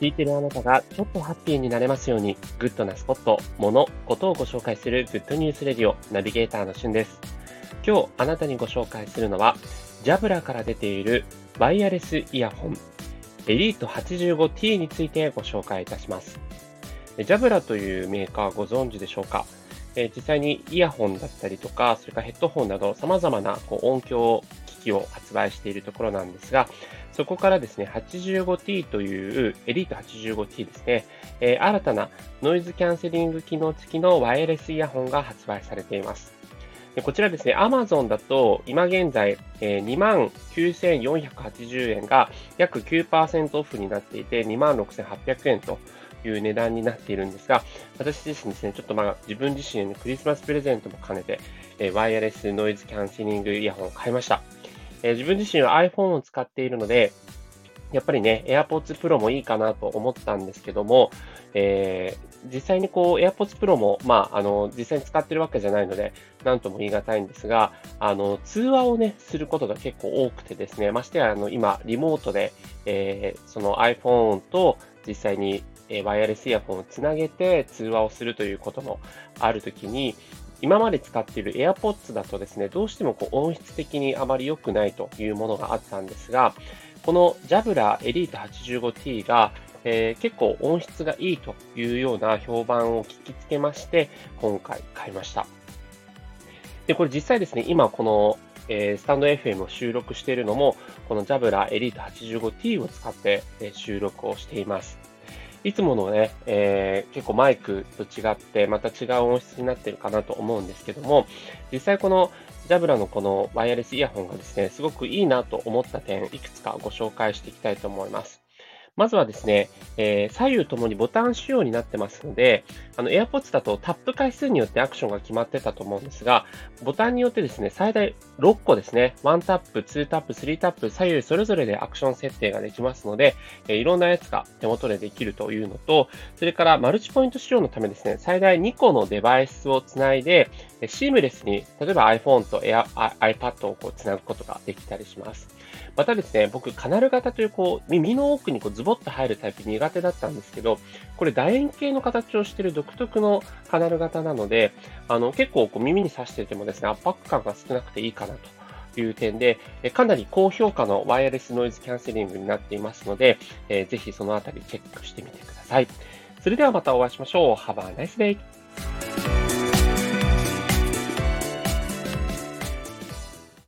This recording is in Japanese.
聞いてるあなたがちょっとハッピーになれますように、グッドなスポット、もの、ことをご紹介する Good News Radio ナビゲーターのしゅんです。今日あなたにご紹介するのは、 Jabra から出ているワイヤレスイヤホン、 Elite 85t についてご紹介いたします。 Jabra というメーカーご存知でしょうか？実際にイヤホンだったりとか、それからヘッドホンなど様々なこう音響機を発売しているところなんですが、そこからですね、85T という、エリート 85T ですね、え新たなノイズキャンセリング機能付きのワイヤレスイヤホンが発売されています。こちらですね、Amazon だと今現在、え29,480円が約9%オフになっていて26,800円という値段になっているんですが、私自身ですね、ちょっとまあ自分自身へのクリスマスプレゼントも兼ねて、えワイヤレスノイズキャンセリングイヤホンを買いました。え自分自身は iPhone を使っているので、やっぱりね、AirPods Pro もいいかなと思ったんですけども、えー、実際にこう AirPods Pro も、まあ、あの、実際に使ってるわけじゃないので、なんとも言い難いんですが、あの、通話をね、することが結構多くてですね、ましてや、あの、今、リモートで、えー、その iPhone と実際にえワイヤレスイヤホンをつなげて通話をするということもあるときに、今まで使っている AirPods だとですね、どうしてもこう音質的にあまり良くないというものがあったんですが、この Jabra Elite 85T が、えー、結構音質がいいというような評判を聞きつけまして、今回買いました。で、これ実際ですね、今この、えー、スタンド FM を収録しているのも、この Jabra Elite 85T を使って、え収録をしています。いつものね、えー、結構マイクと違って、また違う音質になってるかなと思うんですけども、実際このジャブラのこのワイヤレスイヤホンがですね、すごくいいなと思った点、いくつかご紹介していきたいと思います。まずはですね、えー、左右ともにボタン仕様になってますので、あの、AirPods だとタップ回数によってアクションが決まってたと思うんですが、ボタンによってですね、最大6個ですね、1タップ、2タップ、3タップ、左右それぞれでアクション設定ができますので、えー、いろんなやつが手元でできるというのと、それからマルチポイント仕様のためですね、最大2個のデバイスをつないで、シームレスに、例えば iPhone と Air iPad をこうつなぐことができたりします。またですね、僕、カナル型というこう耳の奥にこうズボッと入るタイプ苦手だったんですけど、これ楕円形の形をしている独特のカナル型なので、あの結構こう耳に刺しててもですね、圧迫感が少なくていいかなという点で、かなり高評価のワイヤレスノイズキャンセリングになっていますので、えー、ぜひそのあたりチェックしてみてください。それではまたお会いしましょう。Have a nice day!